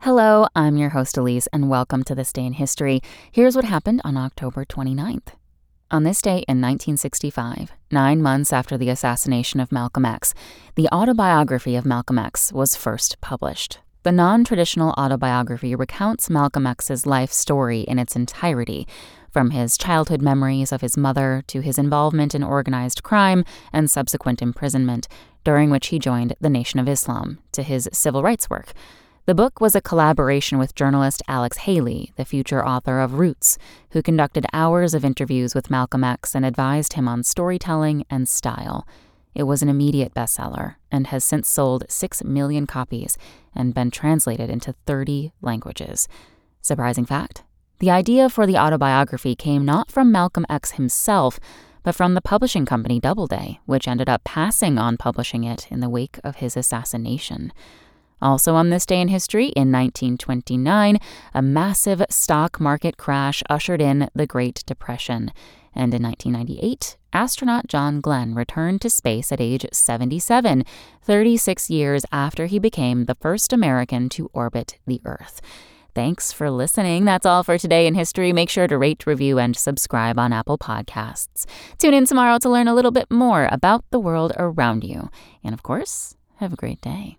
Hello, I'm your host Elise, and welcome to This Day in History. Here's what happened on October 29th. On this day in 1965, nine months after the assassination of Malcolm X, the autobiography of Malcolm X was first published. The non traditional autobiography recounts Malcolm X's life story in its entirety, from his childhood memories of his mother to his involvement in organized crime and subsequent imprisonment, during which he joined the Nation of Islam, to his civil rights work. The book was a collaboration with journalist Alex Haley, the future author of Roots, who conducted hours of interviews with Malcolm X and advised him on storytelling and style. It was an immediate bestseller and has since sold 6 million copies and been translated into 30 languages. Surprising fact the idea for the autobiography came not from Malcolm X himself, but from the publishing company Doubleday, which ended up passing on publishing it in the wake of his assassination. Also, on this day in history, in 1929, a massive stock market crash ushered in the Great Depression. And in 1998, astronaut John Glenn returned to space at age 77, 36 years after he became the first American to orbit the Earth. Thanks for listening. That's all for today in history. Make sure to rate, review, and subscribe on Apple Podcasts. Tune in tomorrow to learn a little bit more about the world around you. And of course, have a great day.